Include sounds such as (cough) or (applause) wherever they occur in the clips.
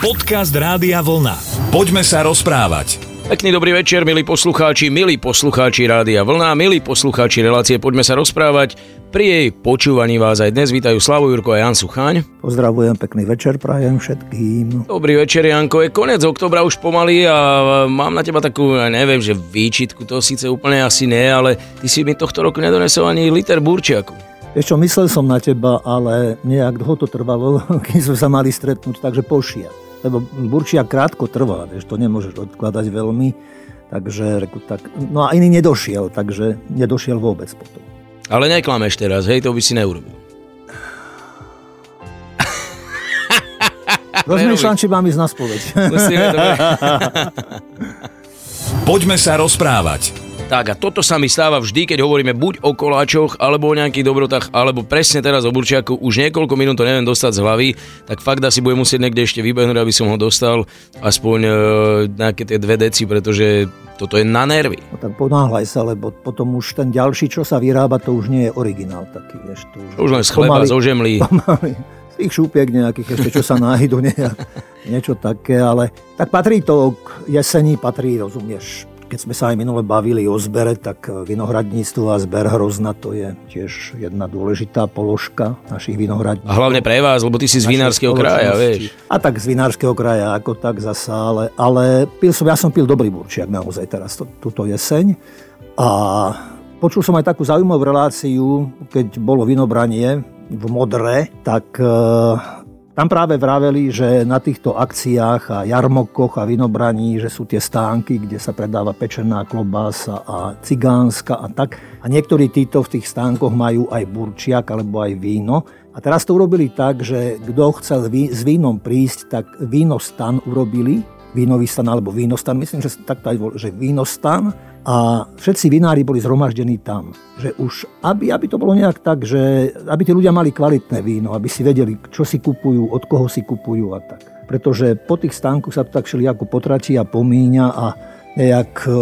Podcast Rádia Vlna. Poďme sa rozprávať. Pekný dobrý večer, milí poslucháči, milí poslucháči Rádia Vlna, milí poslucháči relácie Poďme sa rozprávať. Pri jej počúvaní vás aj dnes vítajú Slavo Jurko a Jan Sucháň. Pozdravujem, pekný večer prajem všetkým. Dobrý večer, Janko. Je koniec oktobra už pomaly a mám na teba takú, neviem, že výčitku, to síce úplne asi nie, ale ty si mi tohto roku nedonesol ani liter burčiaku. Vieš čo, myslel som na teba, ale nejak dlho to trvalo, (laughs) keď sme sa mali stretnúť, takže pošiel lebo burčia krátko trvá, vieš, to nemôžeš odkladať veľmi, takže tak, no a iný nedošiel, takže nedošiel vôbec potom. Ale neklameš teraz, hej, to by si neurobil. (laughs) Rozmýšľam, či mám ísť na spoveď. (laughs) Poďme sa rozprávať. Tak a toto sa mi stáva vždy, keď hovoríme buď o koláčoch, alebo o nejakých dobrotách, alebo presne teraz o burčiaku. Už niekoľko minút to neviem dostať z hlavy, tak fakt asi budem musieť niekde ešte vybehnúť, aby som ho dostal aspoň e, nejaké tie dve deci, pretože toto je na nervy. No tak ponáhľaj sa, lebo potom už ten ďalší, čo sa vyrába, to už nie je originál taký. Vieš, to už, už len z chleba, zo žemlí. Z tých šúpiek nejakých ešte, čo sa nájdu, (laughs) nejak, niečo také, ale tak patrí to k jesení, patrí, rozumieš, keď sme sa aj minule bavili o zbere, tak vinohradníctvo a zber hrozna to je tiež jedna dôležitá položka našich vinohradníkov. A hlavne pre vás, lebo ty si z vinárskeho kraja, vieš. A tak z vinárskeho kraja, ako tak zasa, ale, ale pil som, ja som pil dobrý burčiak naozaj teraz, to, túto jeseň. A počul som aj takú zaujímavú reláciu, keď bolo vinobranie v Modre, tak tam práve vraveli, že na týchto akciách a jarmokoch a vinobraní, že sú tie stánky, kde sa predáva pečená klobása a cigánska a tak. A niektorí títo v tých stánkoch majú aj burčiak alebo aj víno. A teraz to urobili tak, že kto chcel s vínom prísť, tak vínostan urobili, vínový stan alebo vínostan, myslím, že takto aj bol, že vínostan a všetci vinári boli zhromaždení tam. Že už, aby, aby to bolo nejak tak, že aby tí ľudia mali kvalitné víno, aby si vedeli, čo si kupujú, od koho si kupujú a tak. Pretože po tých stánkoch sa to tak ako potratí a pomíňa a nejak e,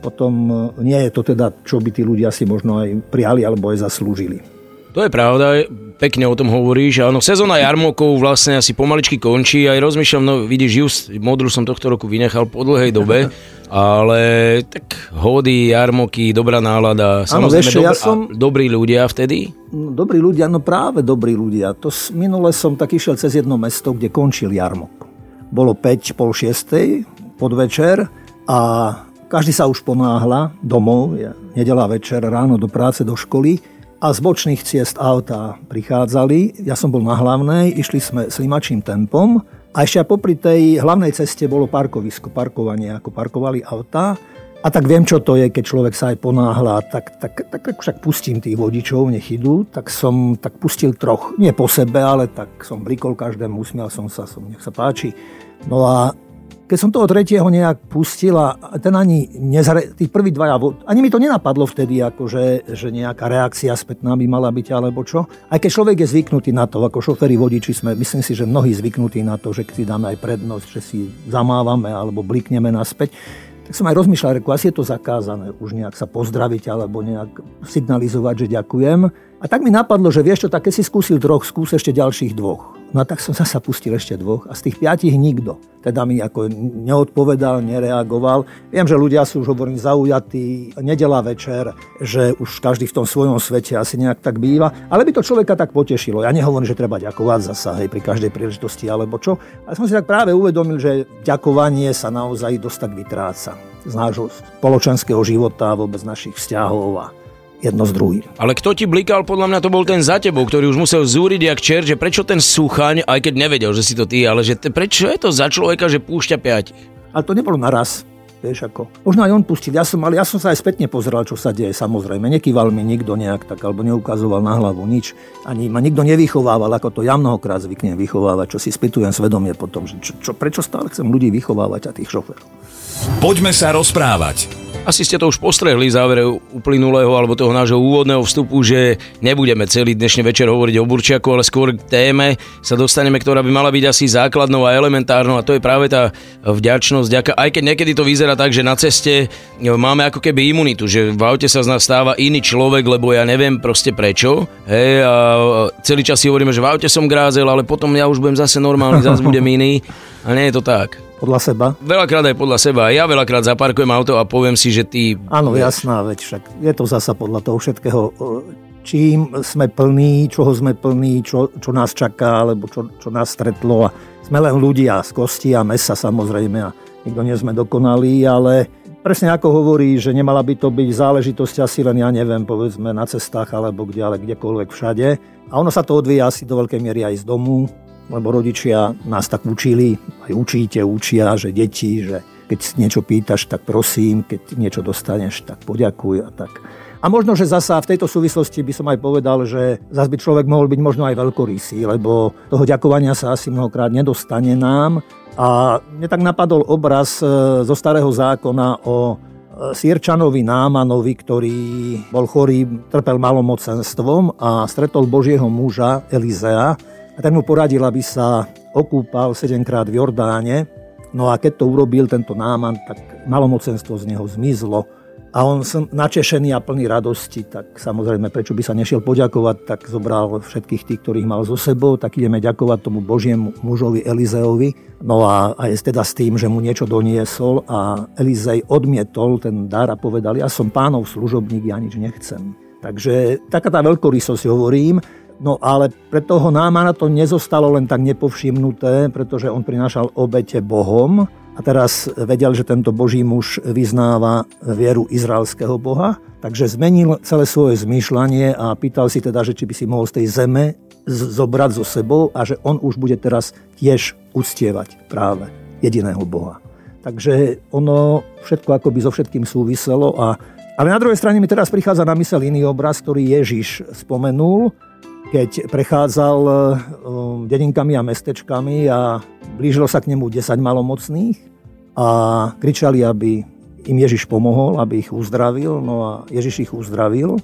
potom e, nie je to teda, čo by tí ľudia si možno aj prijali alebo aj zaslúžili. To je pravda, pekne o tom hovoríš. Áno, sezóna jarmokov vlastne asi pomaličky končí. Aj rozmýšľam, no vidíš, just modru som tohto roku vynechal po dlhej dobe. (laughs) Ale tak hody, jarmoky, dobrá nálada. Áno, vieš, dobr- ja som... dobrí ľudia vtedy? No, dobrí ľudia, no práve dobrí ľudia. To minule som tak išiel cez jedno mesto, kde končil jarmok. Bolo 5, pol 6 podvečer a každý sa už ponáhla domov, nedela večer, ráno do práce, do školy a z bočných ciest auta prichádzali. Ja som bol na hlavnej, išli sme slimačím tempom a ešte popri tej hlavnej ceste bolo parkovisko, parkovanie, ako parkovali autá. A tak viem, čo to je, keď človek sa aj ponáhla, tak, tak, tak, tak však pustím tých vodičov, nech idú, tak som tak pustil troch, nie po sebe, ale tak som brikol každému, usmial som sa, som, nech sa páči. No a keď som toho tretieho nejak pustil a ten ani nezre, tí prví dvaja, ani mi to nenapadlo vtedy, ako že, že nejaká reakcia spätná by mala byť alebo čo. Aj keď človek je zvyknutý na to, ako šoféry vodiči sme, myslím si, že mnohí zvyknutí na to, že si dáme aj prednosť, že si zamávame alebo blikneme naspäť. Tak som aj rozmýšľal, reku, asi je to zakázané už nejak sa pozdraviť alebo nejak signalizovať, že ďakujem. A tak mi napadlo, že vieš čo, tak keď si skúsil troch, skús ešte ďalších dvoch. No a tak som sa pustil ešte dvoch a z tých piatich nikto. Teda mi ako neodpovedal, nereagoval. Viem, že ľudia sú už hovorím zaujatí, nedela večer, že už každý v tom svojom svete asi nejak tak býva. Ale by to človeka tak potešilo. Ja nehovorím, že treba ďakovať zasa hej, pri každej príležitosti alebo čo. Ale som si tak práve uvedomil, že ďakovanie sa naozaj dosť tak vytráca z nášho spoločenského života vôbec našich vzťahov a jedno s druhým. Ale kto ti blikal, podľa mňa to bol ten za tebou, ktorý už musel zúriť jak čer, že prečo ten súchaň, aj keď nevedel, že si to ty, ale že te, prečo je to za človeka, že púšťa piať? Ale to nebolo naraz. Vieš ako. Možno aj on pustil. Ja som, ale ja som sa aj spätne pozeral, čo sa deje, samozrejme. Nekýval mi nikto nejak tak, alebo neukazoval na hlavu nič. Ani ma nikto nevychovával, ako to ja mnohokrát zvyknem vychovávať, čo si spýtujem svedomie potom, že čo, čo, prečo stále chcem ľudí vychovávať a tých šoferov. Poďme sa rozprávať. Asi ste to už postrehli závere uplynulého alebo toho nášho úvodného vstupu, že nebudeme celý dnešný večer hovoriť o Burčiaku, ale skôr k téme sa dostaneme, ktorá by mala byť asi základnou a elementárnou a to je práve tá vďačnosť. Ďaka, aj keď niekedy to vyzerá tak, že na ceste máme ako keby imunitu, že v aute sa z nás stáva iný človek, lebo ja neviem proste prečo. Hej, a celý čas si hovoríme, že v aute som grázel, ale potom ja už budem zase normálny, zase budem iný. (laughs) A nie je to tak. Podľa seba? Veľakrát aj podľa seba. Ja veľakrát zaparkujem auto a poviem si, že ty... Áno, jasná vec, však je to zasa podľa toho všetkého, čím sme plní, čoho sme plní, čo, čo nás čaká, alebo čo, čo nás stretlo. A sme len ľudia z kosti a mesa samozrejme a nikto nie sme dokonalí, ale presne ako hovorí, že nemala by to byť záležitosť asi len, ja neviem, povedzme na cestách alebo kde, ale kdekoľvek všade. A ono sa to odvíja asi do veľkej miery aj z domu, lebo rodičia nás tak učili, aj učíte, učia, že deti, že keď niečo pýtaš, tak prosím, keď niečo dostaneš, tak poďakuj a tak. A možno, že zasa v tejto súvislosti by som aj povedal, že zase by človek mohol byť možno aj veľkorysý, lebo toho ďakovania sa asi mnohokrát nedostane nám. A mne tak napadol obraz e, zo starého zákona o e, Sierčanovi Námanovi, ktorý bol chorý, trpel malomocenstvom a stretol Božieho muža Elizea, a ten mu poradil, aby sa okúpal 7 krát v Jordáne. No a keď to urobil tento náman, tak malomocenstvo z neho zmizlo. A on som načešený a plný radosti, tak samozrejme, prečo by sa nešiel poďakovať, tak zobral všetkých tých, ktorých mal so sebou, tak ideme ďakovať tomu Božiemu mužovi Elizeovi. No a aj teda s tým, že mu niečo doniesol a Elizej odmietol ten dar a povedal, ja som pánov služobník, ja nič nechcem. Takže taká tá veľkorysosť hovorím, No ale pre toho Námana to nezostalo len tak nepovšimnuté, pretože on prinášal obete Bohom a teraz vedel, že tento Boží muž vyznáva vieru izraelského Boha, takže zmenil celé svoje zmýšľanie a pýtal si teda, že či by si mohol z tej zeme zobrať so sebou a že on už bude teraz tiež uctievať práve jediného Boha. Takže ono všetko akoby so všetkým súviselo a ale na druhej strane mi teraz prichádza na mysel iný obraz, ktorý Ježiš spomenul, keď prechádzal um, dedinkami a mestečkami a blížilo sa k nemu 10 malomocných a kričali, aby im Ježiš pomohol, aby ich uzdravil, no a Ježiš ich uzdravil.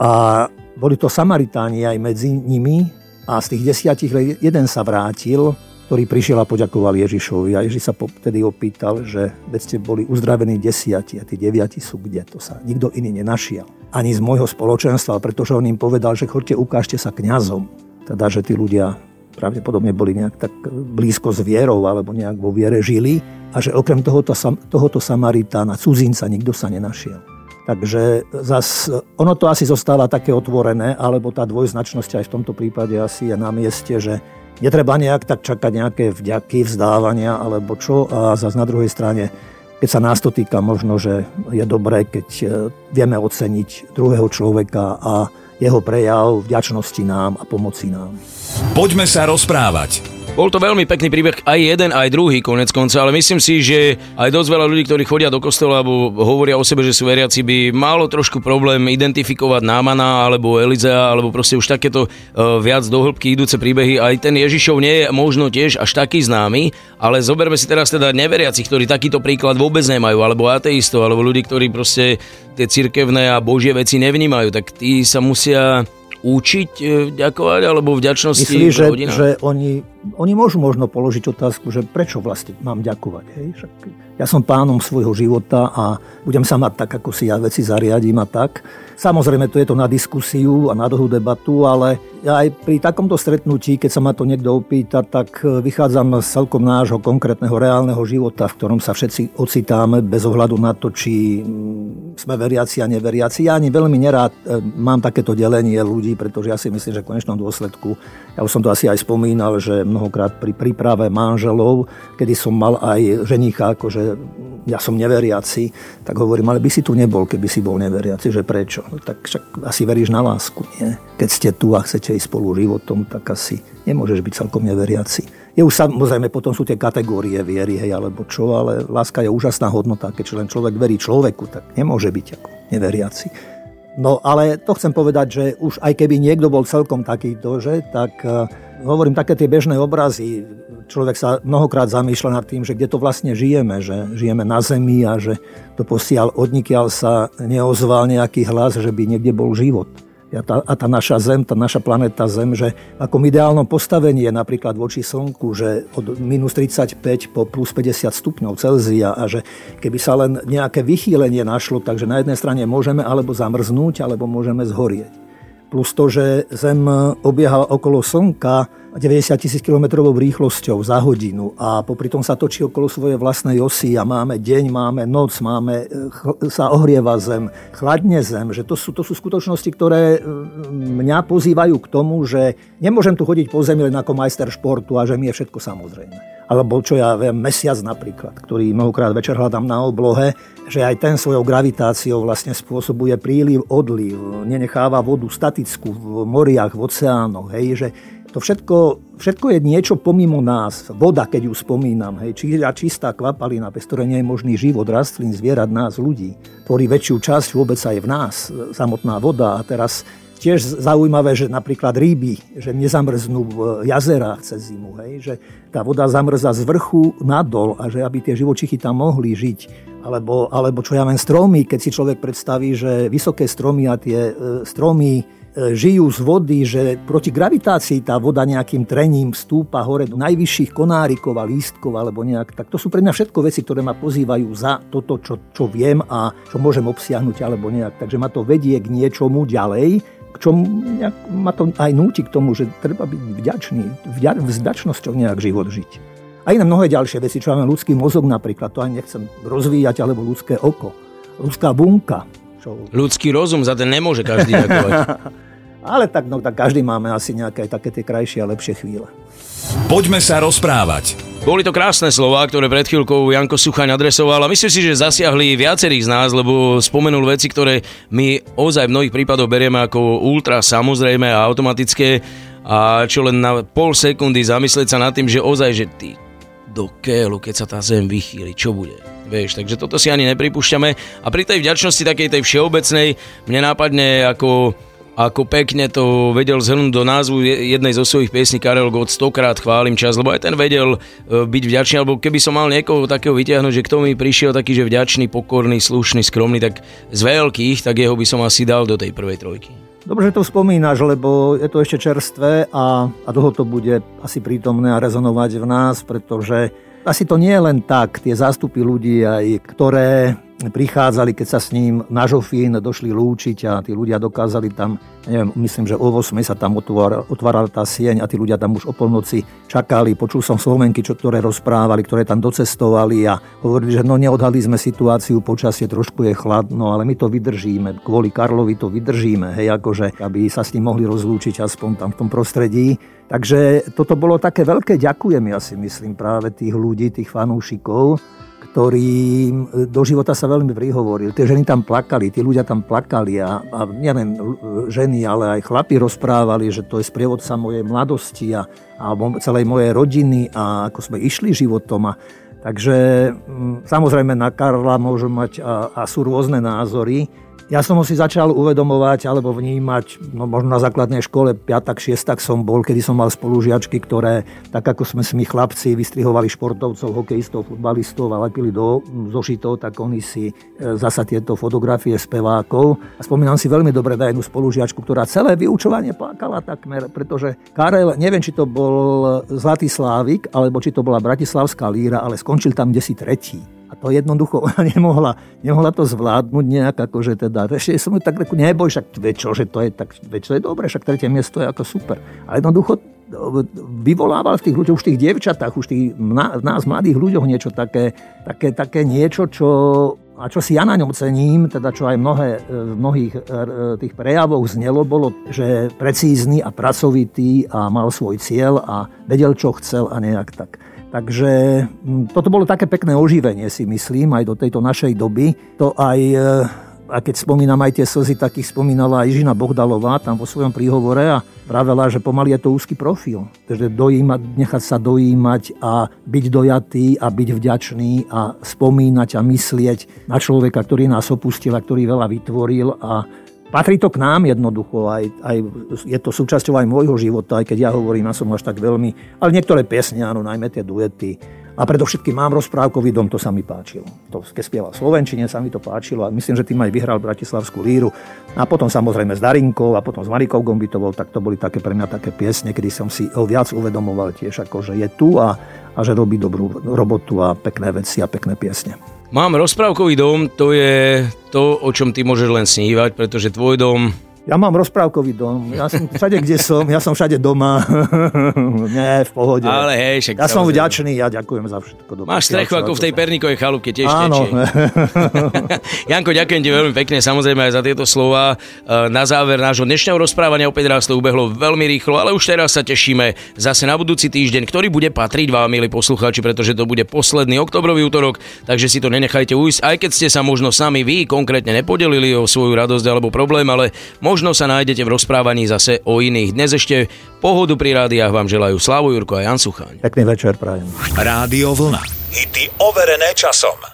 A boli to Samaritáni aj medzi nimi a z tých desiatich jeden sa vrátil, ktorý prišiel a poďakoval Ježišovi. A Ježiš sa vtedy opýtal, že veď ste boli uzdravení desiati a tí deviati sú kde? To sa nikto iný nenašiel ani z môjho spoločenstva, pretože on im povedal, že chodte, ukážte sa kňazom. Teda, že tí ľudia pravdepodobne boli nejak tak blízko s vierou alebo nejak vo viere žili a že okrem tohoto, tohoto Samaritána, cudzinca, nikto sa nenašiel. Takže zas, ono to asi zostáva také otvorené, alebo tá dvojznačnosť aj v tomto prípade asi je na mieste, že netreba nejak tak čakať nejaké vďaky, vzdávania alebo čo a zase na druhej strane keď sa nás to týka, možno, že je dobré, keď e, vieme oceniť druhého človeka a jeho prejav vďačnosti nám a pomoci nám. Poďme sa rozprávať. Bol to veľmi pekný príbeh, aj jeden, aj druhý konec konca, ale myslím si, že aj dosť veľa ľudí, ktorí chodia do kostola alebo hovoria o sebe, že sú veriaci, by malo trošku problém identifikovať Námana alebo Elizea, alebo proste už takéto uh, viac do hĺbky idúce príbehy. Aj ten Ježišov nie je možno tiež až taký známy, ale zoberme si teraz teda neveriacich, ktorí takýto príklad vôbec nemajú, alebo ateistov, alebo ľudí, ktorí proste tie cirkevné a božie veci nevnímajú, tak tí sa musia učiť e, ďakovať alebo vďačnosti Myslíš, že, že oni, oni môžu možno položiť otázku, že prečo vlastne mám ďakovať. Hej? Ja som pánom svojho života a budem sa mať tak, ako si ja veci zariadím a tak. Samozrejme, to je to na diskusiu a na dlhú debatu, ale ja aj pri takomto stretnutí, keď sa ma to niekto opýta, tak vychádzam z celkom nášho konkrétneho reálneho života, v ktorom sa všetci ocitáme bez ohľadu na to, či mm, sme veriaci a neveriaci. Ja ani veľmi nerád e, mám takéto delenie ľudí, pretože ja si myslím, že v konečnom dôsledku, ja už som to asi aj spomínal, že mnohokrát pri príprave manželov, kedy som mal aj ženicha, akože ja som neveriaci, tak hovorím, ale by si tu nebol, keby si bol neveriaci, že prečo? No, tak však asi veríš na lásku, nie? Keď ste tu a chcete ísť spolu životom, tak asi nemôžeš byť celkom neveriaci. Je už samozrejme, potom sú tie kategórie viery, hej, alebo čo, ale láska je úžasná hodnota. Keď len človek verí človeku, tak nemôže byť ako neveriaci. No ale to chcem povedať, že už aj keby niekto bol celkom takýto, že, tak hovorím také tie bežné obrazy človek sa mnohokrát zamýšľa nad tým, že kde to vlastne žijeme, že žijeme na zemi a že to posiaľ odnikiaľ sa neozval nejaký hlas, že by niekde bol život. A tá, a tá naša Zem, tá naša planéta Zem, že ako ideálnom postavení je napríklad voči Slnku, že od minus 35 po plus 50 stupňov Celzia a že keby sa len nejaké vychýlenie našlo, takže na jednej strane môžeme alebo zamrznúť, alebo môžeme zhorieť plus to, že Zem obieha okolo Slnka 90 tisíc km rýchlosťou za hodinu a popri tom sa točí okolo svojej vlastnej osy a máme deň, máme noc, máme, e, sa ohrieva Zem, chladne Zem, že to sú, to sú skutočnosti, ktoré e, mňa pozývajú k tomu, že nemôžem tu chodiť po Zemi len ako majster športu a že mi je všetko samozrejme. Alebo čo ja viem, mesiac napríklad, ktorý mnohokrát večer hľadám na oblohe, že aj ten svojou gravitáciou vlastne spôsobuje príliv, odliv, nenecháva vodu statickú v moriach, v oceánoch, hej, že to všetko, všetko je niečo pomimo nás. Voda, keď ju spomínam, hej, či čistá kvapalina, bez ktorej nie je možný život rastlín, zvierat, nás, ľudí, tvorí väčšiu časť vôbec aj v nás, samotná voda. A teraz tiež zaujímavé, že napríklad ryby, že nezamrznú v jazerách cez zimu, hej, že tá voda zamrza z vrchu nadol a že aby tie živočichy tam mohli žiť. Alebo, alebo čo ja viem, stromy, keď si človek predstaví, že vysoké stromy a tie e, stromy žijú z vody, že proti gravitácii tá voda nejakým trením vstúpa hore do najvyšších konárikov a lístkov alebo nejak, tak to sú pre mňa všetko veci, ktoré ma pozývajú za toto, čo, čo viem a čo môžem obsiahnuť alebo nejak. Takže ma to vedie k niečomu ďalej, čo ma to aj núti k tomu, že treba byť vďačný, vďačnosťou nejak život žiť. A iné mnohé ďalšie veci, čo máme ľudský mozog napríklad, to ani nechcem rozvíjať, alebo ľudské oko, ľudská bunka. Čo... Ľudský rozum, za ten nemôže každý ďakovať. (laughs) Ale tak, no, tak každý máme asi nejaké také tie krajšie a lepšie chvíle. Poďme sa rozprávať. Boli to krásne slova, ktoré pred chvíľkou Janko Suchaň adresoval a myslím si, že zasiahli viacerých z nás, lebo spomenul veci, ktoré my ozaj v mnohých prípadoch berieme ako ultra samozrejme a automatické a čo len na pol sekundy zamyslieť sa nad tým, že ozaj, že ty do keľu, keď sa tá zem vychýli, čo bude? Vieš, takže toto si ani nepripúšťame a pri tej vďačnosti takej tej všeobecnej mne nápadne ako ako pekne to vedel zhrnúť do názvu jednej zo svojich piesní Karel Gott stokrát chválim čas, lebo aj ten vedel e, byť vďačný, alebo keby som mal niekoho takého vyťahnuť, že kto mi prišiel taký, že vďačný, pokorný, slušný, skromný, tak z veľkých, tak jeho by som asi dal do tej prvej trojky. Dobre, že to spomínaš, lebo je to ešte čerstvé a, a dlho to bude asi prítomné a rezonovať v nás, pretože asi to nie je len tak, tie zástupy ľudí, aj ktoré prichádzali, keď sa s ním na Žofín došli lúčiť a tí ľudia dokázali tam, neviem, myslím, že o 8 sa tam otvárala, otvárala tá sieň a tí ľudia tam už o polnoci čakali. Počul som Slovenky, čo, ktoré rozprávali, ktoré tam docestovali a hovorili, že no neodhali sme situáciu, počasie trošku je chladno, ale my to vydržíme. Kvôli Karlovi to vydržíme, hej, akože, aby sa s ním mohli rozlúčiť aspoň tam v tom prostredí. Takže toto bolo také veľké ďakujem, ja si myslím, práve tých ľudí, tých fanúšikov, ktorý do života sa veľmi prihovoril. Tie ženy tam plakali, tí ľudia tam plakali a, a nielen ženy, ale aj chlapi rozprávali, že to je sprievodca mojej mladosti a, a celej mojej rodiny a ako sme išli životom. A, takže samozrejme na Karla môžu mať a, a sú rôzne názory, ja som ho si začal uvedomovať alebo vnímať, no možno na základnej škole, 5 6 som bol, kedy som mal spolužiačky, ktoré, tak ako sme s my chlapci, vystrihovali športovcov, hokejistov, futbalistov a lepili do zošitov, tak oni si e, zasa tieto fotografie spevákov. A spomínam si veľmi dobre na jednu spolužiačku, ktorá celé vyučovanie plakala takmer, pretože Karel, neviem, či to bol Zlatý Slávik, alebo či to bola Bratislavská líra, ale skončil tam desi tretí. A to jednoducho (laughs) ona nemohla, nemohla to zvládnuť nejak, akože teda, ešte som ju tak reku, neboj, však čo, že to je, tak, čo je dobre, však tretie miesto je ako super. Ale jednoducho vyvolával v tých ľuďoch, už v tých dievčatách, už tých, v nás mladých ľuďoch niečo také, také, také niečo, čo a čo si ja na ňom cením, teda čo aj mnohé, v mnohých e, tých prejavoch znelo, bolo, že precízny a pracovitý a mal svoj cieľ a vedel, čo chcel a nejak tak. Takže mm, toto bolo také pekné oživenie, si myslím, aj do tejto našej doby. To aj, e, a keď spomínam aj tie slzy, tak ich spomínala aj Žina Bohdalová tam vo svojom príhovore a pravela, že pomaly je to úzky profil. Takže dojímať, nechať sa dojímať a byť dojatý a byť vďačný a spomínať a myslieť na človeka, ktorý nás opustil a ktorý veľa vytvoril a Patrí to k nám jednoducho, aj, aj je to súčasťou aj môjho života, aj keď ja hovorím, ja som až tak veľmi, ale niektoré piesne, áno, najmä tie duety. A predovšetkým mám rozprávkový dom, to sa mi páčilo. To, keď spieval v Slovenčine, sa mi to páčilo a myslím, že tým aj vyhral Bratislavskú líru. A potom samozrejme s Darinkou a potom s Marikou Gombitovou, tak to boli také pre mňa také piesne, kedy som si viac uvedomoval tiež, ako že je tu a, a že robí dobrú robotu a pekné veci a pekné piesne. Mám rozprávkový dom, to je to, o čom ty môžeš len snívať, pretože tvoj dom ja mám rozprávkový dom, ja som všade, kde som, ja som všade doma. (laughs) Nie, v pohode. Ale hej, však Ja som vďačný, ja ďakujem za všetko. Dobré. Máš strechu ako v tej pernikovej chalúbke, tiež Áno. (laughs) Janko, ďakujem ti veľmi pekne, samozrejme aj za tieto slova. E, na záver nášho dnešného rozprávania opäť raz to ubehlo veľmi rýchlo, ale už teraz sa tešíme zase na budúci týždeň, ktorý bude patriť vám, milí poslucháči, pretože to bude posledný oktobrový útorok, takže si to nenechajte ujsť, aj keď ste sa možno sami vy konkrétne nepodelili o svoju radosť alebo problém, ale Možno sa nájdete v rozprávaní zase o iných. Dnes ešte pohodu pri rádiách vám želajú Slavo Jurko a Jan Sucháň. Pekný večer prajem. Rádio Vlna. Hity overené časom.